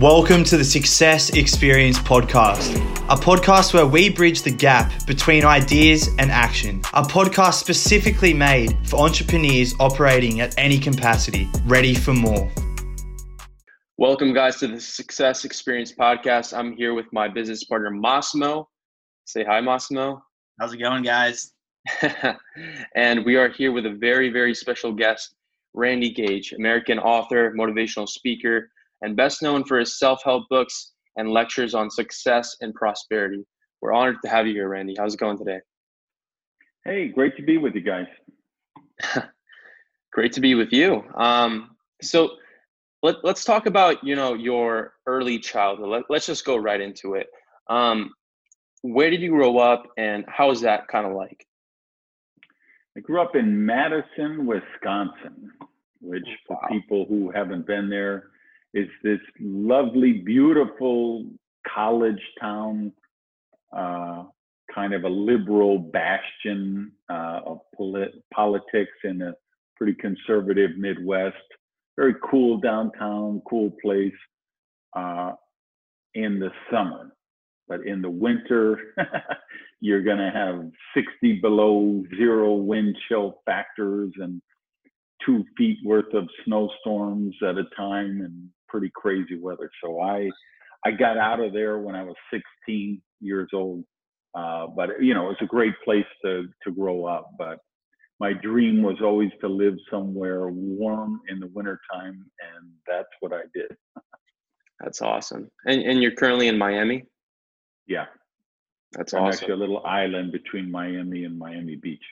Welcome to the Success Experience Podcast, a podcast where we bridge the gap between ideas and action. A podcast specifically made for entrepreneurs operating at any capacity, ready for more. Welcome, guys, to the Success Experience Podcast. I'm here with my business partner, Massimo. Say hi, Massimo. How's it going, guys? and we are here with a very, very special guest, Randy Gage, American author, motivational speaker, and best known for his self help books and lectures on success and prosperity. We're honored to have you here, Randy. How's it going today? Hey, great to be with you guys. great to be with you. Um, so let, let's talk about you know your early childhood. Let, let's just go right into it. Um, where did you grow up, and how was that kind of like? I grew up in Madison, Wisconsin, which wow. for people who haven't been there, is this lovely, beautiful college town, uh, kind of a liberal bastion uh, of polit- politics in a pretty conservative Midwest. Very cool downtown, cool place uh, in the summer. But in the winter, you're going to have 60 below zero wind chill factors and two feet worth of snowstorms at a time and pretty crazy weather. So I I got out of there when I was 16 years old. Uh, but you know, it's a great place to to grow up. But my dream was always to live somewhere warm in the wintertime, and that's what I did. that's awesome. And and you're currently in Miami? Yeah. That's I'm awesome. Actually, a little island between Miami and Miami Beach.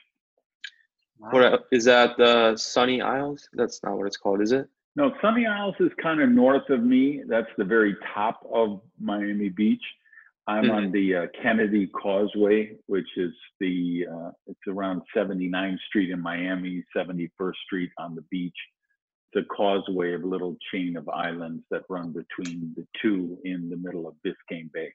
Wow. What is that? The Sunny Isles? That's not what it's called, is it? No, Sunny Isles is kind of north of me. That's the very top of Miami Beach. I'm mm-hmm. on the uh, Kennedy Causeway, which is the uh, it's around 79th Street in Miami, 71st Street on the beach. It's a causeway of a little chain of islands that run between the two in the middle of Biscayne Bay.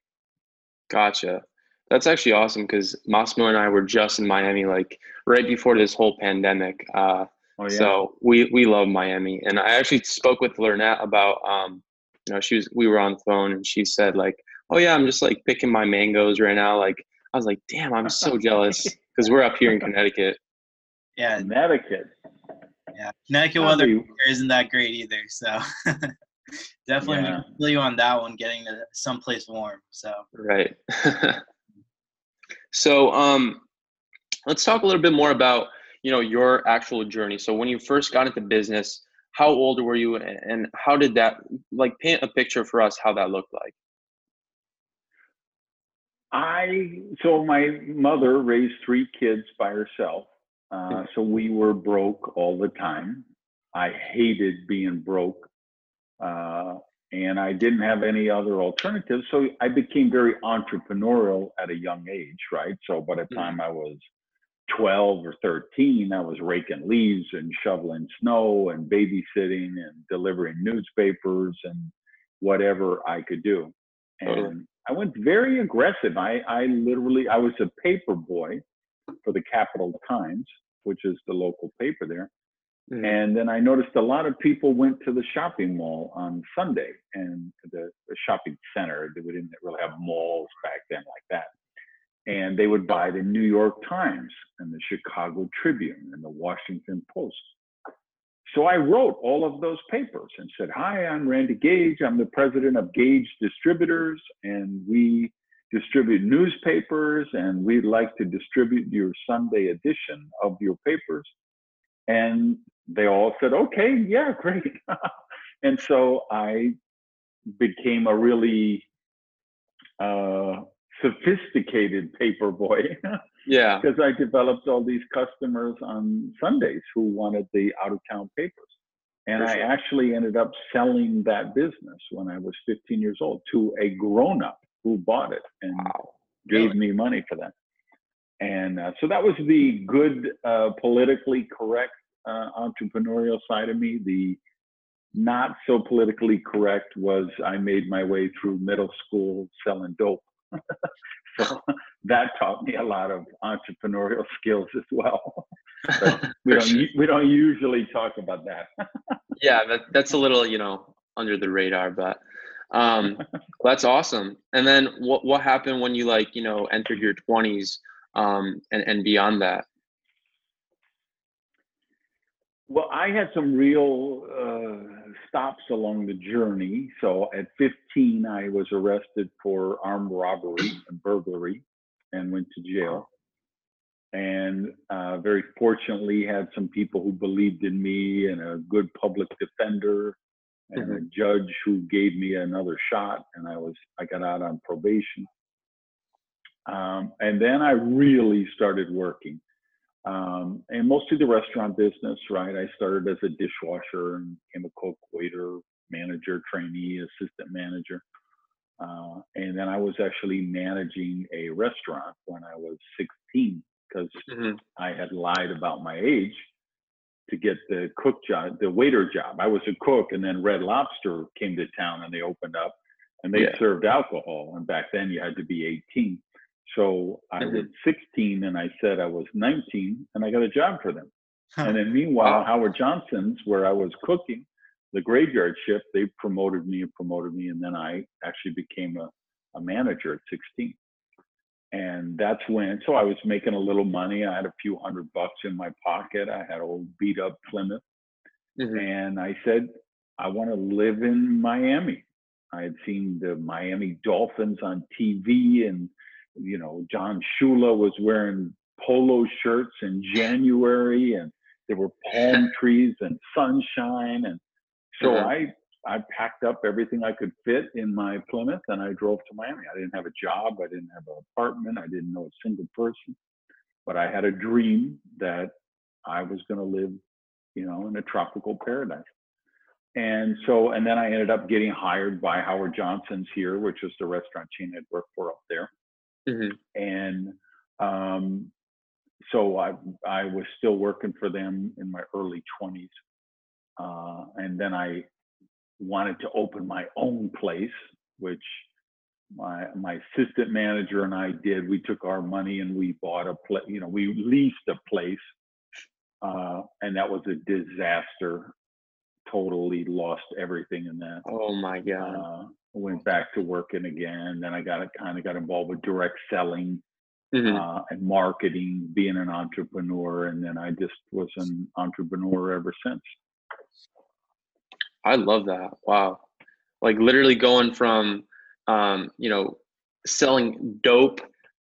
Gotcha. That's actually awesome because Massimo and I were just in Miami like right before this whole pandemic. Uh, Oh, yeah. So we we love Miami, and I actually spoke with Lernette about um, you know, she was we were on the phone, and she said like, oh yeah, I'm just like picking my mangoes right now. Like I was like, damn, I'm so jealous because we're up here in Connecticut. Yeah, Connecticut. Yeah, Connecticut weather isn't that great either. So definitely yeah. feel you on that one, getting to someplace warm. So right. so um, let's talk a little bit more about you know your actual journey so when you first got into business how old were you and how did that like paint a picture for us how that looked like i so my mother raised three kids by herself uh, mm-hmm. so we were broke all the time i hated being broke uh, and i didn't have any other alternatives so i became very entrepreneurial at a young age right so by the mm-hmm. time i was 12 or 13, I was raking leaves and shoveling snow and babysitting and delivering newspapers and whatever I could do. And I went very aggressive. I, I literally, I was a paper boy for the Capital Times, which is the local paper there. Mm. And then I noticed a lot of people went to the shopping mall on Sunday and the, the shopping center. We didn't really have malls back then like that and they would buy the New York Times and the Chicago Tribune and the Washington Post. So I wrote all of those papers and said, Hi, I'm Randy Gage. I'm the president of Gage Distributors, and we distribute newspapers, and we'd like to distribute your Sunday edition of your papers. And they all said, Okay, yeah, great. and so I became a really uh, sophisticated paper boy. yeah. Because I developed all these customers on Sundays who wanted the out of town papers. And I actually ended up selling that business when I was 15 years old to a grown up who bought it and wow. gave me money for that. And uh, so that was the good, uh, politically correct uh, entrepreneurial side of me. The not so politically correct was I made my way through middle school selling dope so that taught me a lot of entrepreneurial skills as well. we don't sure. we don't usually talk about that. yeah, that, that's a little you know under the radar, but Um, that's awesome. And then what what happened when you like you know entered your twenties um, and and beyond that? Well, I had some real uh, stops along the journey. So at 15, I was arrested for armed robbery and burglary and went to jail. And uh, very fortunately, had some people who believed in me and a good public defender and mm-hmm. a judge who gave me another shot. And I was I got out on probation. Um, and then I really started working um, and mostly the restaurant business, right? I started as a dishwasher and became a cook, waiter, manager, trainee, assistant manager. Uh, and then I was actually managing a restaurant when I was 16 because mm-hmm. I had lied about my age to get the cook job, the waiter job. I was a cook, and then Red Lobster came to town and they opened up and they yeah. served alcohol. And back then you had to be 18. So I mm-hmm. was 16 and I said I was 19 and I got a job for them. Huh. And then meanwhile, wow. Howard Johnson's, where I was cooking, the graveyard shift, they promoted me and promoted me. And then I actually became a, a manager at 16. And that's when, so I was making a little money. I had a few hundred bucks in my pocket. I had old beat up Plymouth. Mm-hmm. And I said, I want to live in Miami. I had seen the Miami Dolphins on TV and you know, Don Shula was wearing polo shirts in January and there were palm trees and sunshine. And so mm-hmm. I, I packed up everything I could fit in my Plymouth and I drove to Miami. I didn't have a job. I didn't have an apartment. I didn't know a single person, but I had a dream that I was going to live, you know, in a tropical paradise. And so, and then I ended up getting hired by Howard Johnson's here, which was the restaurant chain I'd worked for up there. Mm-hmm. And um, so I, I was still working for them in my early 20s. Uh, and then I wanted to open my own place, which my my assistant manager and I did. We took our money and we bought a place. You know, we leased a place, uh, and that was a disaster. Totally lost everything in that. Oh my god! Uh, went back to working again. Then I got kind of got involved with direct selling mm-hmm. uh, and marketing, being an entrepreneur, and then I just was an entrepreneur ever since. I love that. Wow, like literally going from um, you know selling dope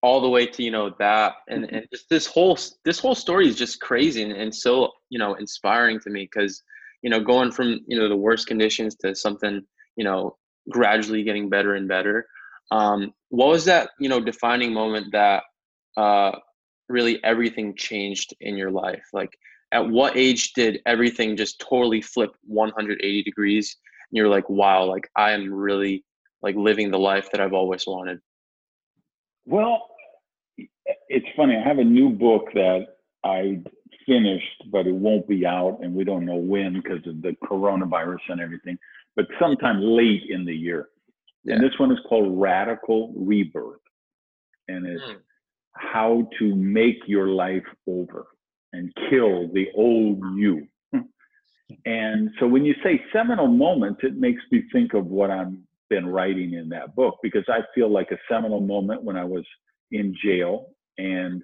all the way to you know that and and just this whole this whole story is just crazy and, and so you know inspiring to me because you know going from you know the worst conditions to something you know gradually getting better and better. Um, what was that, you know, defining moment that uh, really everything changed in your life? Like, at what age did everything just totally flip 180 degrees? And you're like, wow, like I am really like living the life that I've always wanted. Well, it's funny. I have a new book that I finished, but it won't be out, and we don't know when because of the coronavirus and everything but sometime late in the year. Yeah. And this one is called Radical Rebirth. And it's mm. how to make your life over and kill the old you. and so when you say seminal moments, it makes me think of what I've been writing in that book because I feel like a seminal moment when I was in jail and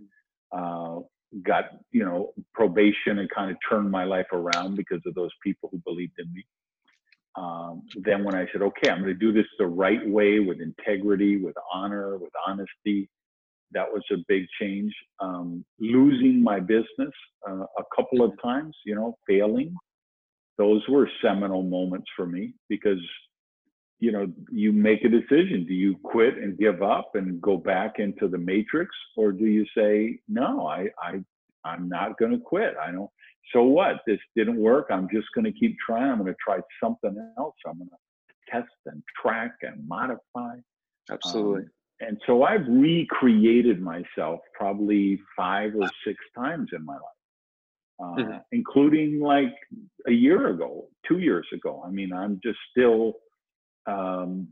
uh, got you know probation and kind of turned my life around because of those people who believed in me um, then when I said, okay, I'm going to do this the right way with integrity, with honor, with honesty, that was a big change. Um, losing my business uh, a couple of times, you know, failing, those were seminal moments for me because, you know, you make a decision. Do you quit and give up and go back into the matrix, or do you say, no, I, I, I'm not going to quit. I don't so what? This didn't work. I'm just going to keep trying. I'm going to try something else. I'm going to test and track and modify. Absolutely. Um, and so I've recreated myself probably five or six times in my life, uh, mm-hmm. including like a year ago, two years ago. I mean, I'm just still um,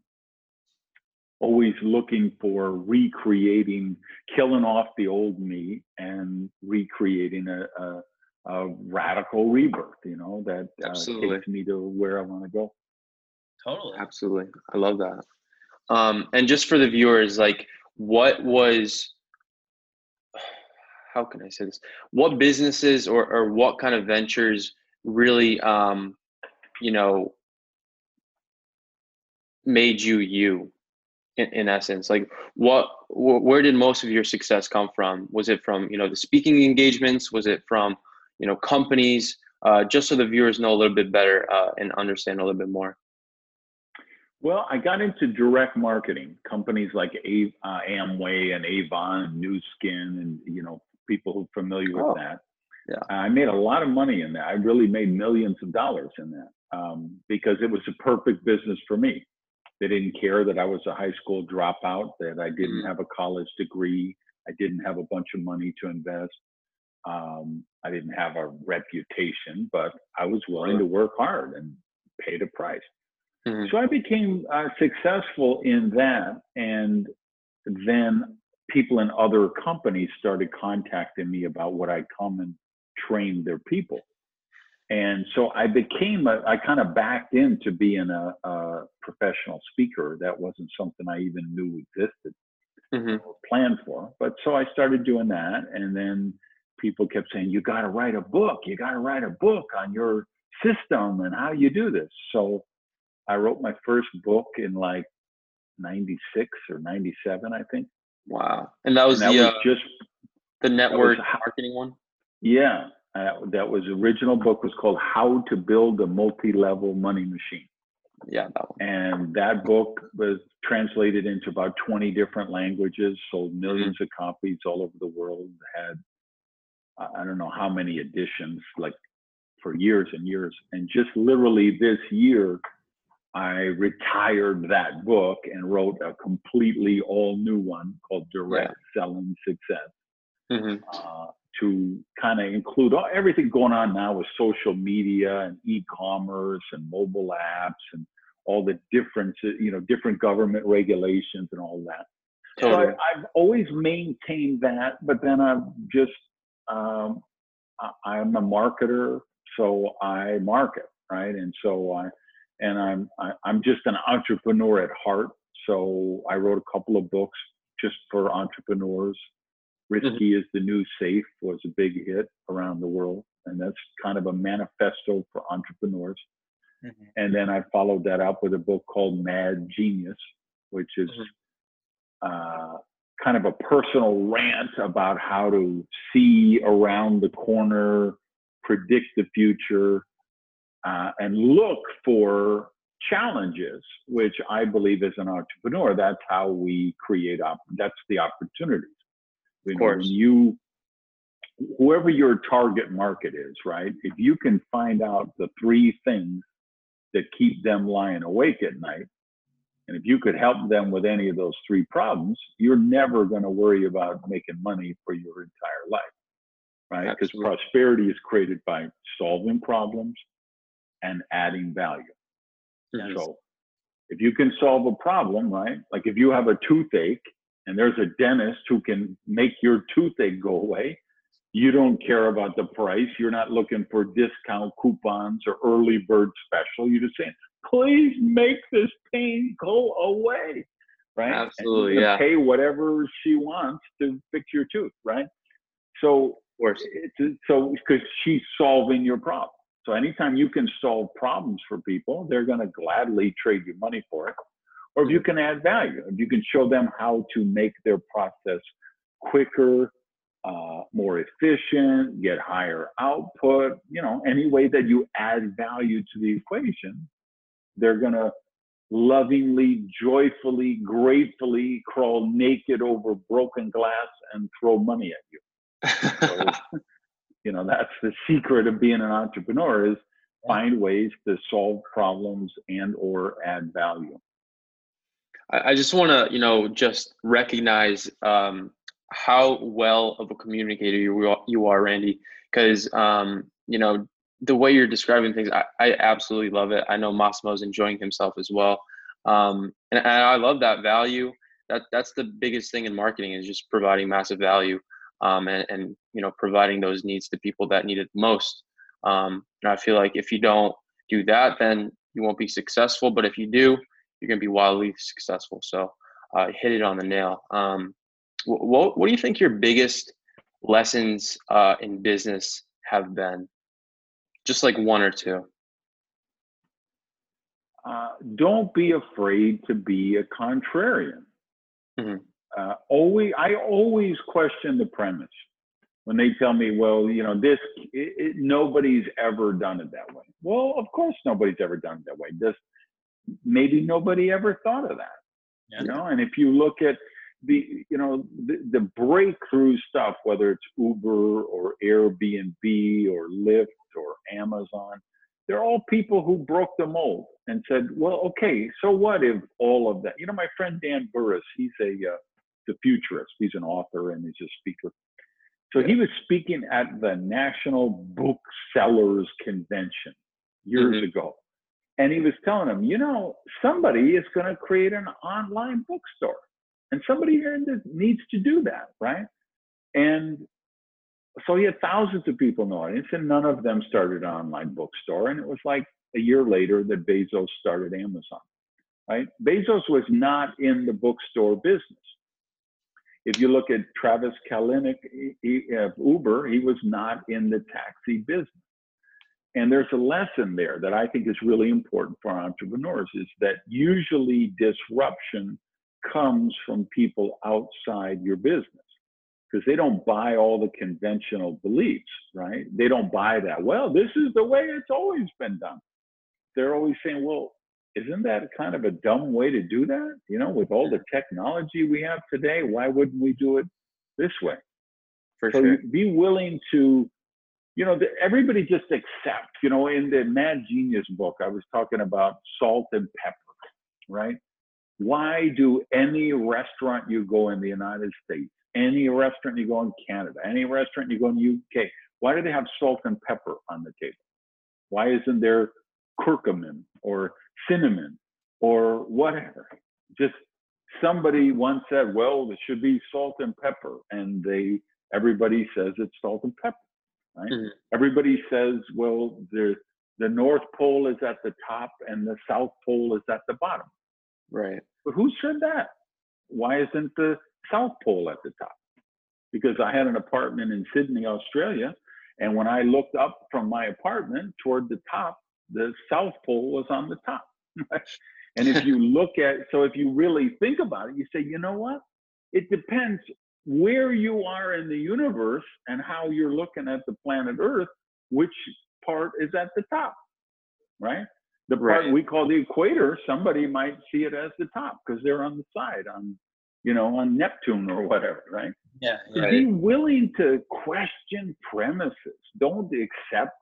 always looking for recreating, killing off the old me and recreating a, a a radical rebirth, you know, that uh, takes me to where I want to go. Totally. Absolutely. I love that. Um, and just for the viewers, like what was how can I say this? What businesses or, or what kind of ventures really um, you know made you you in, in essence like what wh- where did most of your success come from was it from you know the speaking engagements was it from you know companies uh, just so the viewers know a little bit better uh, and understand a little bit more well, I got into direct marketing. Companies like a- uh, Amway and Avon and Nu Skin and you know people who are familiar with oh, that. Yeah. I made a lot of money in that. I really made millions of dollars in that um, because it was a perfect business for me. They didn't care that I was a high school dropout, that I didn't mm-hmm. have a college degree, I didn't have a bunch of money to invest. Um, I didn't have a reputation, but I was willing to work hard and pay the price. Mm-hmm. So I became uh, successful in that. And then people in other companies started contacting me about what I come and train their people. And so I became, a, I kind of backed into being a, a, professional speaker. That wasn't something I even knew existed mm-hmm. or planned for. But so I started doing that. And then people kept saying, you got to write a book. You got to write a book on your system and how you do this. So I wrote my first book in like 96 or 97, I think. Wow. And that was and that the, was uh, just the network was, marketing one? Yeah. Uh, that was original book was called How to Build a Multi-Level Money Machine. Yeah, that one. And that book was translated into about 20 different languages, sold 1000000s mm-hmm. of copies all over the world, had I don't know how many editions, like for years and years. And just literally this year, I retired that book and wrote a completely all new one called Direct yeah. Selling Success mm-hmm. uh, to kind of include all, everything going on now with social media and e-commerce and mobile apps and all the different, you know, different government regulations and all that. Totally. So I, have always maintained that, but then I've just, um, I, I'm a marketer, so I market, right? And so I, and I'm I, am i am just an entrepreneur at heart. So I wrote a couple of books just for entrepreneurs. Risky mm-hmm. is the new safe was a big hit around the world, and that's kind of a manifesto for entrepreneurs. Mm-hmm. And then I followed that up with a book called Mad Genius, which is mm-hmm. uh, kind of a personal rant about how to see around the corner, predict the future, uh, and look for challenges, which I believe as an entrepreneur, that's how we create op- that's the opportunities. You know, when you whoever your target market is, right? If you can find out the three things that keep them lying awake at night, and if you could help them with any of those three problems, you're never going to worry about making money for your entire life, right? Because prosperity is created by solving problems and adding value. Yes. So if you can solve a problem, right? Like if you have a toothache and there's a dentist who can make your toothache go away, you don't care about the price. You're not looking for discount coupons or early bird special. You're just saying, please make this pain go away. Right? Absolutely. yeah. Pay whatever she wants to fix your tooth, right? So. It's, so because she's solving your problem. So anytime you can solve problems for people, they're going to gladly trade you money for it. Or if you can add value, if you can show them how to make their process quicker, uh, more efficient, get higher output, you know, any way that you add value to the equation, they're going to lovingly, joyfully, gratefully crawl naked over broken glass and throw money at you. So, you know that's the secret of being an entrepreneur is find ways to solve problems and or add value i just want to you know just recognize um, how well of a communicator you, you are randy because um, you know the way you're describing things I, I absolutely love it i know massimo's enjoying himself as well um, and, and i love that value that that's the biggest thing in marketing is just providing massive value um, and, and you know providing those needs to people that need it most. Um, and I feel like if you don't do that, then you won't be successful. But if you do, you're going to be wildly successful. So uh, hit it on the nail. Um, what, what do you think your biggest lessons uh, in business have been? Just like one or two. Uh, don't be afraid to be a contrarian. Mm-hmm. Uh, always, I always question the premise when they tell me, well, you know, this, it, it, nobody's ever done it that way. Well, of course, nobody's ever done it that way. Just maybe nobody ever thought of that. Yeah. You know, and if you look at the, you know, the, the breakthrough stuff, whether it's Uber or Airbnb or Lyft or Amazon, they're all people who broke the mold and said, well, okay, so what if all of that? You know, my friend Dan Burrus, he's a uh, the futurist. He's an author and he's a speaker. So he was speaking at the National Booksellers Convention years mm-hmm. ago. And he was telling them, you know, somebody is going to create an online bookstore. And somebody here needs to do that, right? And so he had thousands of people in the audience, and none of them started an online bookstore. And it was like a year later that Bezos started Amazon, right? Bezos was not in the bookstore business. If you look at Travis Kalanick of uh, Uber, he was not in the taxi business. And there's a lesson there that I think is really important for entrepreneurs is that usually disruption comes from people outside your business because they don't buy all the conventional beliefs, right? They don't buy that. Well, this is the way it's always been done. They're always saying, well, isn't that kind of a dumb way to do that? You know, with all the technology we have today, why wouldn't we do it this way? For so sure. be willing to, you know, everybody just accept. You know, in the Mad Genius book, I was talking about salt and pepper, right? Why do any restaurant you go in the United States, any restaurant you go in Canada, any restaurant you go in UK, why do they have salt and pepper on the table? Why isn't there curcumin or cinnamon or whatever. Just somebody once said, well, it should be salt and pepper. And they, everybody says it's salt and pepper, right? Mm-hmm. Everybody says, well, the, the North Pole is at the top and the South Pole is at the bottom. Right. But who said that? Why isn't the South Pole at the top? Because I had an apartment in Sydney, Australia. And when I looked up from my apartment toward the top, the South Pole was on the top. and if you look at, so if you really think about it, you say, you know what? It depends where you are in the universe and how you're looking at the planet Earth, which part is at the top, right? The part right. we call the equator, somebody might see it as the top because they're on the side, on you know, on Neptune or whatever, right? Yeah. yeah. Be willing to question premises. Don't accept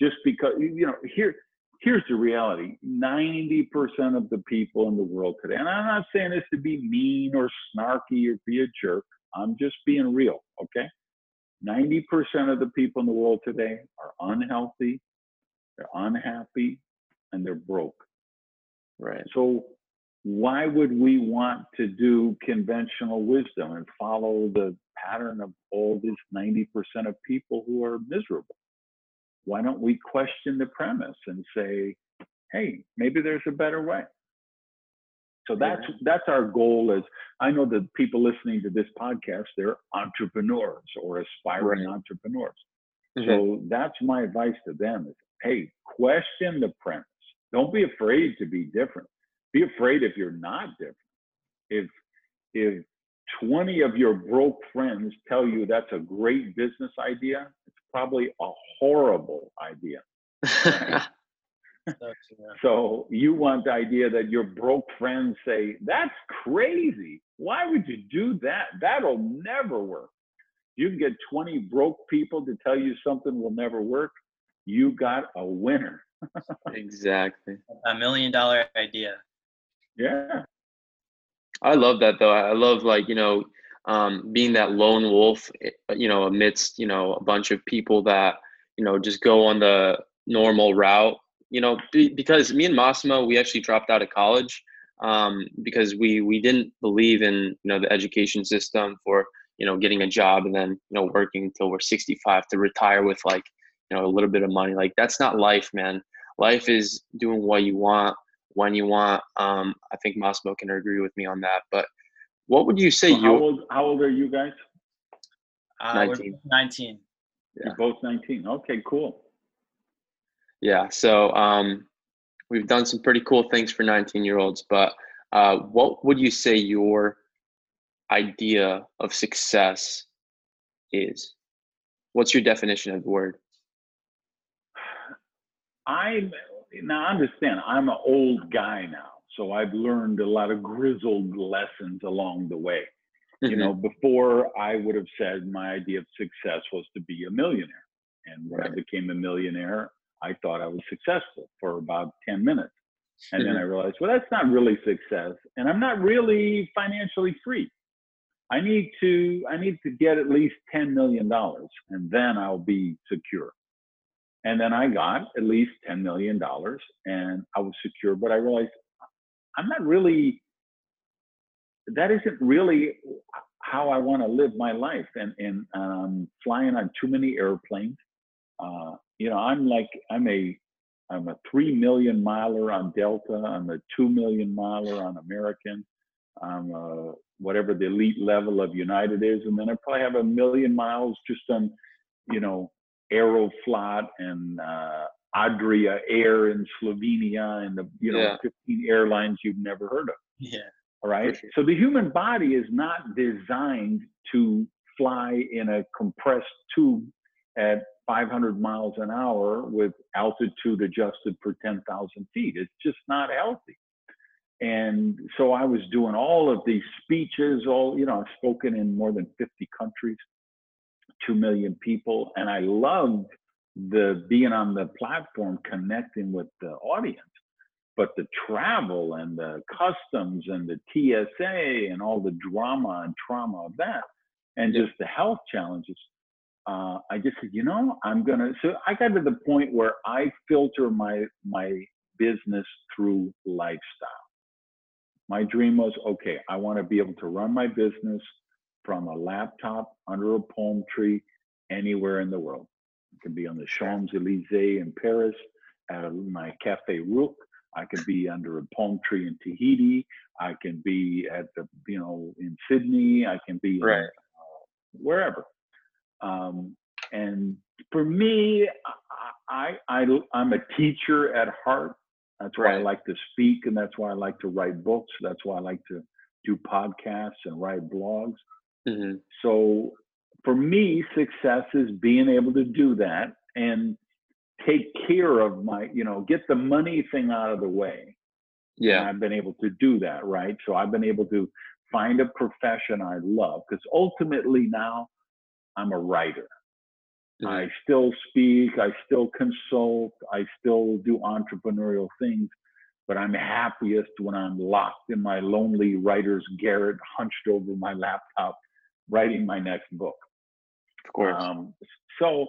just because you know. Here, here's the reality 90% of the people in the world today, and I'm not saying this to be mean or snarky or be a jerk, I'm just being real, okay? 90% of the people in the world today are unhealthy, they're unhappy, and they're broke. Right. So, why would we want to do conventional wisdom and follow the pattern of all these 90% of people who are miserable? why don't we question the premise and say, hey, maybe there's a better way? So that's that's our goal. Is I know that people listening to this podcast, they're entrepreneurs or aspiring right. entrepreneurs. Mm-hmm. So that's my advice to them: is hey, question the premise. Don't be afraid to be different. Be afraid if you're not different. If if 20 of your broke friends tell you that's a great business idea, it's probably a horrible idea. so you want the idea that your broke friends say, that's crazy. Why would you do that? That'll never work. You can get 20 broke people to tell you something will never work. You got a winner. exactly. A million dollar idea. Yeah. I love that though. I love like, you know, um, being that lone wolf, eh, you know, amidst you know a bunch of people that you know just go on the normal route. You know, be, because me and Massimo, we actually dropped out of college um, because we we didn't believe in you know the education system for you know getting a job and then you know working until we're 65 to retire with like you know a little bit of money. Like that's not life, man. life is doing what you want when you want. Um, I think Massimo can agree with me on that. But what would you say? So how old? How old are you guys? Uh, 19. 19. Yeah. You're both 19. Okay, cool. Yeah. So um, we've done some pretty cool things for 19 year olds. But uh, what would you say your idea of success is? What's your definition of the word? i'm now understand. I'm an old guy now, so I've learned a lot of grizzled lessons along the way. Mm-hmm. You know, before I would have said my idea of success was to be a millionaire, and when right. I became a millionaire, I thought I was successful for about ten minutes, and mm-hmm. then I realized, well, that's not really success, and I'm not really financially free. I need to I need to get at least ten million dollars, and then I'll be secure. And then I got at least $10 million and I was secure, but I realized I'm not really, that isn't really how I want to live my life. And, and um, flying on too many airplanes. Uh, you know, I'm like, I'm a, I'm a 3 million miler on Delta. I'm a 2 million miler on American. I'm a, whatever the elite level of United is. And then I probably have a million miles just on, you know, Aeroflot and uh, Adria Air in Slovenia and the you know yeah. 15 airlines you've never heard of. Yeah. All right. Sure. So the human body is not designed to fly in a compressed tube at 500 miles an hour with altitude adjusted for 10,000 feet. It's just not healthy. And so I was doing all of these speeches, all, you know, I've spoken in more than 50 countries. 2 million people. And I loved the being on the platform, connecting with the audience. But the travel and the customs and the TSA and all the drama and trauma of that, and just the health challenges, uh, I just said, you know, I'm gonna. So I got to the point where I filter my my business through lifestyle. My dream was, okay, I want to be able to run my business from a laptop under a palm tree anywhere in the world. It can be on the Champs Elysees in Paris, at my Cafe Rook. I can be under a palm tree in Tahiti. I can be at the, you know, in Sydney. I can be right. in, uh, wherever. Um, and for me, I, I, I'm a teacher at heart. That's why right. I like to speak, and that's why I like to write books. That's why I like to do podcasts and write blogs. Mm-hmm. So for me, success is being able to do that and take care of my, you know, get the money thing out of the way. Yeah. And I've been able to do that, right? So I've been able to find a profession I love because ultimately now I'm a writer. Mm-hmm. I still speak, I still consult, I still do entrepreneurial things, but I'm happiest when I'm locked in my lonely writer's garret, hunched over my laptop, writing my next book. Of course. Um, so,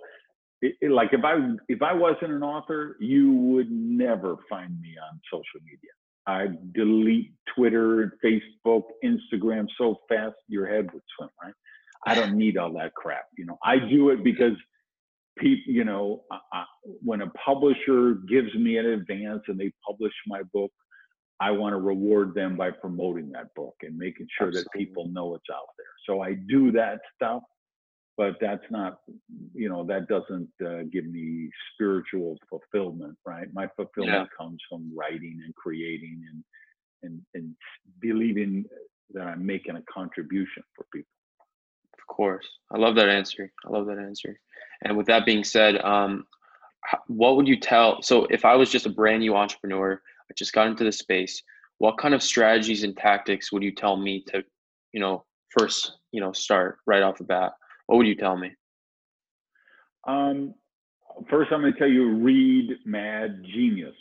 it, it, like if I if I wasn't an author, you would never find me on social media. I delete Twitter, Facebook, Instagram so fast your head would swim. Right? I don't need all that crap. You know, I do it because people. You know, I, when a publisher gives me an advance and they publish my book, I want to reward them by promoting that book and making sure Absolutely. that people know it's out there. So I do that stuff, but that's not, you know, that doesn't uh, give me spiritual fulfillment, right? My fulfillment yeah. comes from writing and creating and, and, and believing that I'm making a contribution for people. Course. I love that answer. I love that answer. And with that being said, um, what would you tell? So if I was just a brand new entrepreneur, I just got into the space, what kind of strategies and tactics would you tell me to, you know, first, you know, start right off the bat? What would you tell me? Um, first, I'm going to tell you read Mad Genius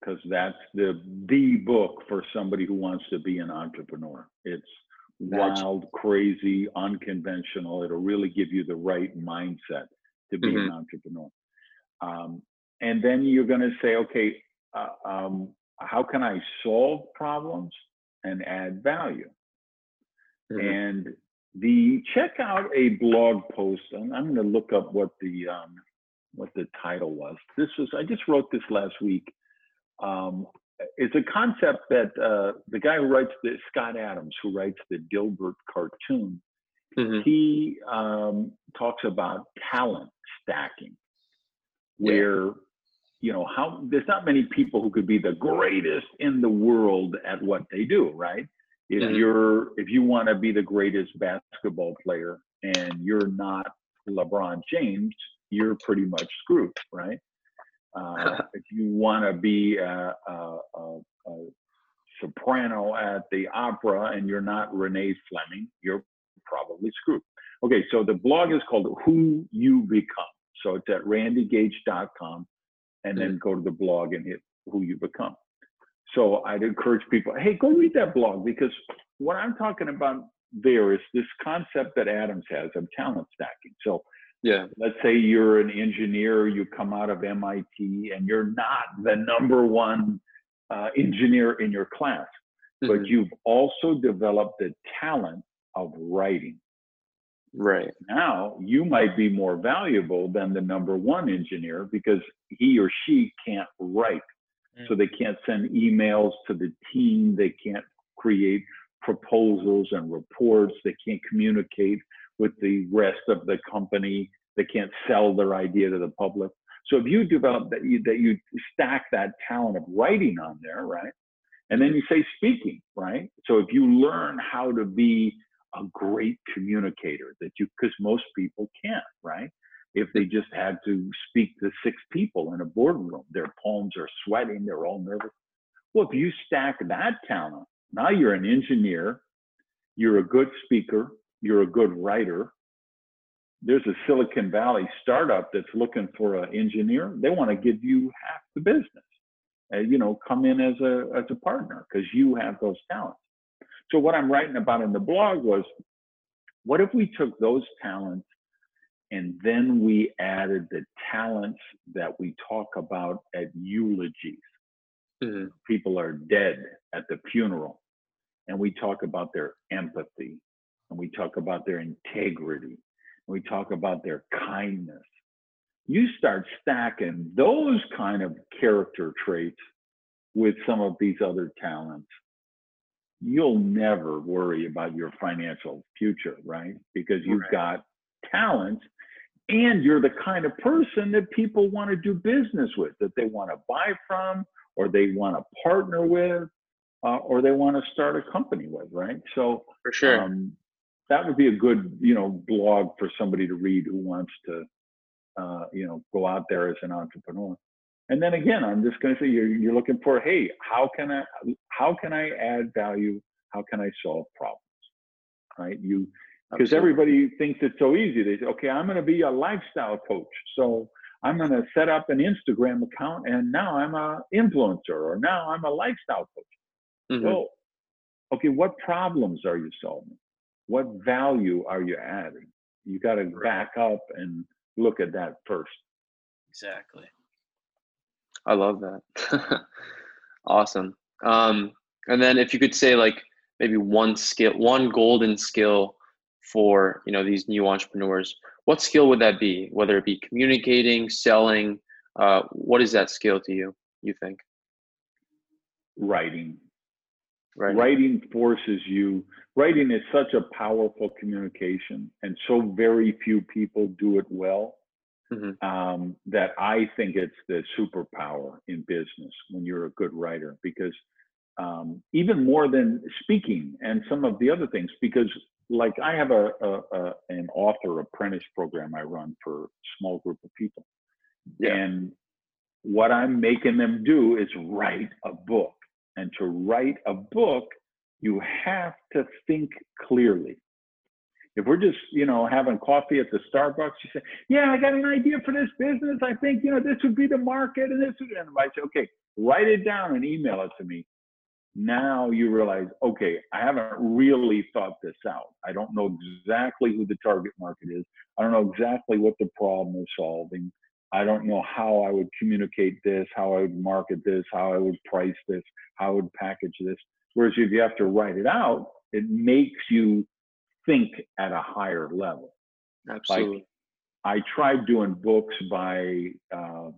because that's the the book for somebody who wants to be an entrepreneur. It's wild, crazy, unconventional. It'll really give you the right mindset to be mm-hmm. an entrepreneur. Um, and then you're going to say, okay, uh, um, how can I solve problems and add value? Mm-hmm. And the check out a blog post, and I'm going to look up what the um, what the title was. This was I just wrote this last week. Um, it's a concept that uh, the guy who writes the Scott Adams, who writes the Dilbert cartoon, mm-hmm. he um, talks about talent stacking, where yeah. you know how there's not many people who could be the greatest in the world at what they do, right? If mm-hmm. you're if you want to be the greatest basketball player and you're not LeBron James, you're pretty much screwed, right? Uh, if you want to be a, a, a, a, soprano at the opera and you're not Renee Fleming, you're probably screwed. Okay, so the blog is called Who You Become. So it's at randygage.com and then mm-hmm. go to the blog and hit Who You Become. So I'd encourage people, hey, go read that blog because what I'm talking about there is this concept that Adams has of talent stacking. So yeah, let's say you're an engineer, you come out of MIT, and you're not the number one uh, engineer in your class, mm-hmm. but you've also developed the talent of writing. Right. Now you might be more valuable than the number one engineer because he or she can't write. So they can't send emails to the team. They can't create proposals and reports. They can't communicate with the rest of the company. They can't sell their idea to the public. So if you develop that, you, that you stack that talent of writing on there, right? And then you say speaking, right? So if you learn how to be a great communicator, that you, because most people can't, right? if they just had to speak to six people in a boardroom. Their palms are sweating, they're all nervous. Well, if you stack that talent, now you're an engineer, you're a good speaker, you're a good writer. There's a Silicon Valley startup that's looking for an engineer. They want to give you half the business. Uh, you know, come in as a as a partner because you have those talents. So what I'm writing about in the blog was, what if we took those talents and then we added the talents that we talk about at eulogies. Mm-hmm. People are dead at the funeral, and we talk about their empathy, and we talk about their integrity, we talk about their kindness. You start stacking those kind of character traits with some of these other talents. You'll never worry about your financial future, right? Because you've right. got talents and you're the kind of person that people want to do business with, that they want to buy from, or they want to partner with, uh, or they want to start a company with, right? So for sure, um, that would be a good, you know, blog for somebody to read who wants to, uh, you know, go out there as an entrepreneur. And then again, I'm just going to say you're you're looking for, hey, how can I how can I add value? How can I solve problems? Right? You because everybody thinks it's so easy. They say, okay, I'm going to be a lifestyle coach. So I'm going to set up an Instagram account and now I'm a influencer or now I'm a lifestyle coach. Mm-hmm. Well, okay, what problems are you solving? What value are you adding? You got to back up and look at that first. Exactly. I love that. awesome. Um, and then if you could say like maybe one skill, one golden skill for you know these new entrepreneurs what skill would that be whether it be communicating selling uh, what is that skill to you you think writing writing. writing forces you writing is such a powerful communication and so very few people do it well mm-hmm. um, that i think it's the superpower in business when you're a good writer because um, even more than speaking and some of the other things because like I have a, a, a, an author apprentice program I run for a small group of people. Yeah. And what I'm making them do is write a book. And to write a book, you have to think clearly. If we're just, you know, having coffee at the Starbucks, you say, "Yeah, I got an idea for this business. I think, you know, this would be the market, and this would." And I say, "Okay, write it down and email it to me now you realize, okay, I haven't really thought this out. I don't know exactly who the target market is. I don't know exactly what the problem is solving. I don't know how I would communicate this, how I would market this, how I would price this, how I would package this. Whereas if you have to write it out, it makes you think at a higher level. Absolutely. Like, I tried doing books by, uh,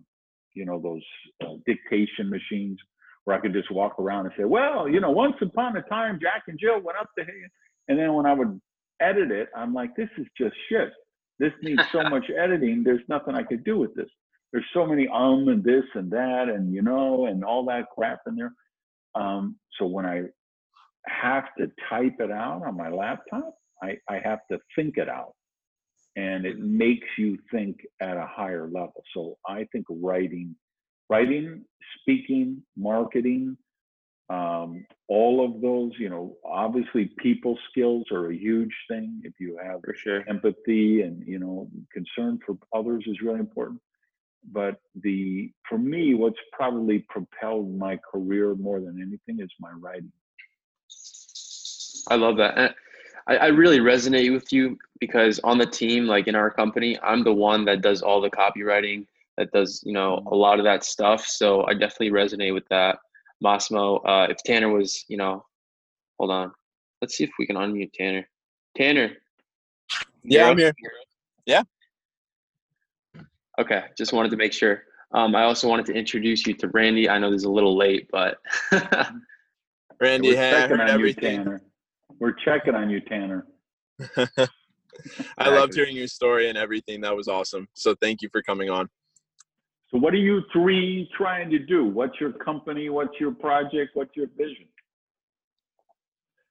you know, those uh, dictation machines where I could just walk around and say, well, you know, once upon a time, Jack and Jill went up to him. And then when I would edit it, I'm like, this is just shit. This needs so much editing. There's nothing I could do with this. There's so many um and this and that and you know and all that crap in there. Um, so when I have to type it out on my laptop, I, I have to think it out. And it makes you think at a higher level. So I think writing, writing, speaking, marketing, um, all of those, you know, obviously people skills are a huge thing. If you have sure. empathy and, you know, concern for others is really important. But the, for me, what's probably propelled my career more than anything is my writing. I love that. I, I really resonate with you because on the team, like in our company, I'm the one that does all the copywriting, that does, you know, a lot of that stuff. So I definitely resonate with that. Massimo, uh, if Tanner was, you know, hold on. Let's see if we can unmute Tanner. Tanner. Yeah, I'm here. Yeah. Okay, just wanted to make sure. Um, I also wanted to introduce you to Randy. I know this is a little late, but Randy, hey, I heard everything. You, We're checking on you, Tanner. I loved hearing your story and everything. That was awesome. So thank you for coming on. So what are you three trying to do? What's your company? What's your project? What's your vision?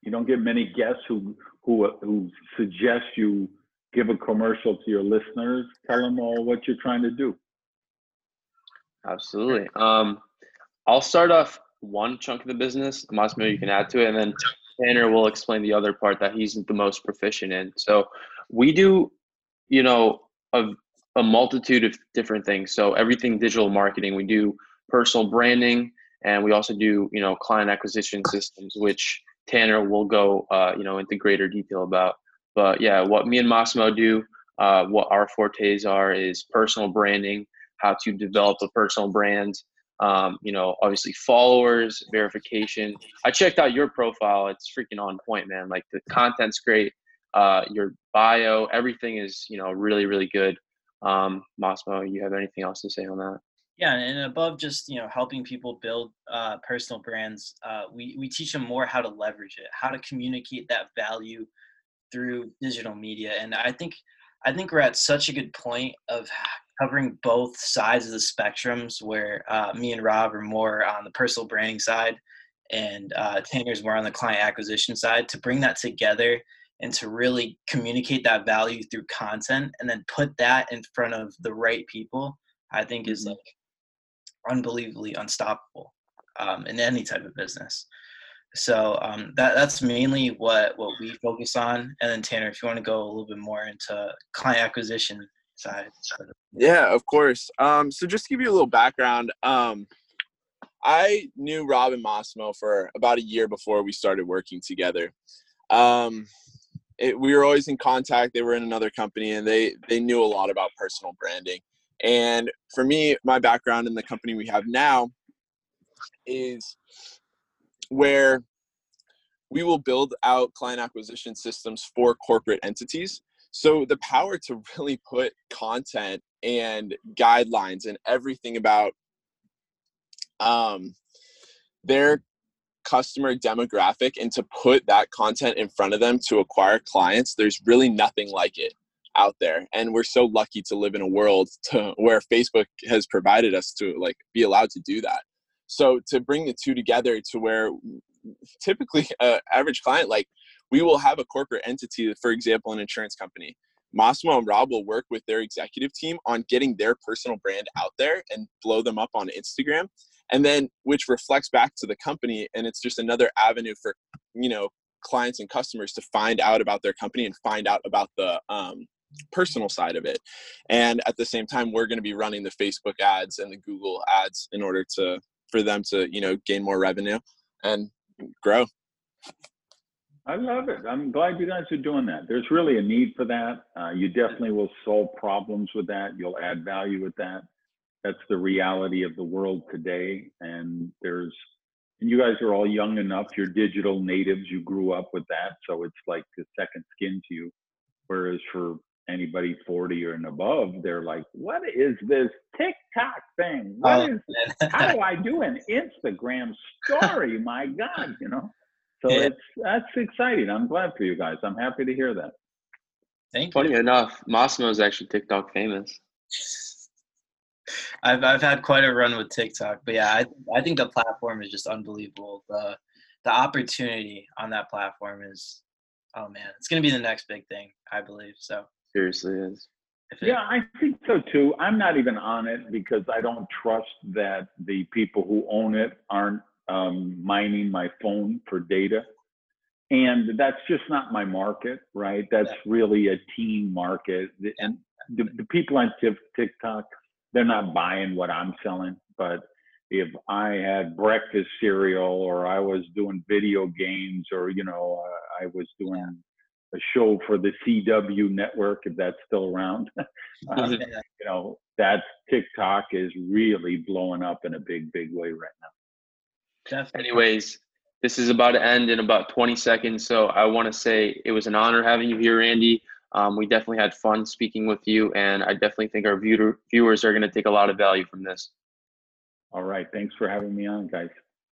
You don't get many guests who who who suggest you give a commercial to your listeners. Tell them all what you're trying to do. Absolutely. Um, I'll start off one chunk of the business. Massimo, you can add to it, and then Tanner will explain the other part that he's the most proficient in. So we do, you know, a a multitude of different things. So everything digital marketing, we do personal branding, and we also do you know client acquisition systems, which Tanner will go uh, you know into greater detail about. But yeah, what me and Massimo do, uh, what our fortes are, is personal branding, how to develop a personal brand. Um, you know, obviously followers, verification. I checked out your profile; it's freaking on point, man. Like the content's great. Uh, your bio, everything is you know really really good. Um, you have anything else to say on that? Yeah, and above just you know helping people build uh, personal brands, uh, we we teach them more how to leverage it, how to communicate that value through digital media, and I think I think we're at such a good point of covering both sides of the spectrums, where uh, me and Rob are more on the personal branding side, and uh, Tanner's more on the client acquisition side. To bring that together and to really communicate that value through content and then put that in front of the right people i think is mm-hmm. like unbelievably unstoppable um, in any type of business so um, that that's mainly what what we focus on and then tanner if you want to go a little bit more into client acquisition side yeah of course um, so just to give you a little background um, i knew Rob and Massimo for about a year before we started working together um, it, we were always in contact. They were in another company, and they they knew a lot about personal branding. And for me, my background in the company we have now is where we will build out client acquisition systems for corporate entities. So the power to really put content and guidelines and everything about um, their customer demographic and to put that content in front of them to acquire clients, there's really nothing like it out there. And we're so lucky to live in a world to, where Facebook has provided us to like be allowed to do that. So to bring the two together to where typically a average client like we will have a corporate entity, for example, an insurance company. Massimo and Rob will work with their executive team on getting their personal brand out there and blow them up on Instagram and then which reflects back to the company and it's just another avenue for you know clients and customers to find out about their company and find out about the um, personal side of it and at the same time we're going to be running the facebook ads and the google ads in order to for them to you know gain more revenue and grow. I love it. I'm glad you guys are doing that. There's really a need for that. Uh, you definitely will solve problems with that. You'll add value with that. That's the reality of the world today. And there's, and you guys are all young enough, you're digital natives, you grew up with that. So it's like the second skin to you. Whereas for anybody 40 or and above, they're like, what is this TikTok thing? What oh, is, how do I do an Instagram story? My God, you know? So yeah. it's, that's exciting. I'm glad for you guys. I'm happy to hear that. Thank Funny you. enough, Massimo is actually TikTok famous. I've I've had quite a run with TikTok, but yeah, I I think the platform is just unbelievable. The the opportunity on that platform is, oh man, it's gonna be the next big thing, I believe. So seriously is. yeah, I think so too. I'm not even on it because I don't trust that the people who own it aren't um, mining my phone for data. And that's just not my market, right? That's really a teen market. And the, the people on TikTok, they're not buying what I'm selling. But if I had breakfast cereal or I was doing video games or, you know, uh, I was doing a show for the CW network, if that's still around, uh, you know, that TikTok is really blowing up in a big, big way right now. Definitely. Anyways, this is about to end in about 20 seconds. So I want to say it was an honor having you here, Andy. Um, we definitely had fun speaking with you, and I definitely think our viewer, viewers are going to take a lot of value from this. All right. Thanks for having me on, guys.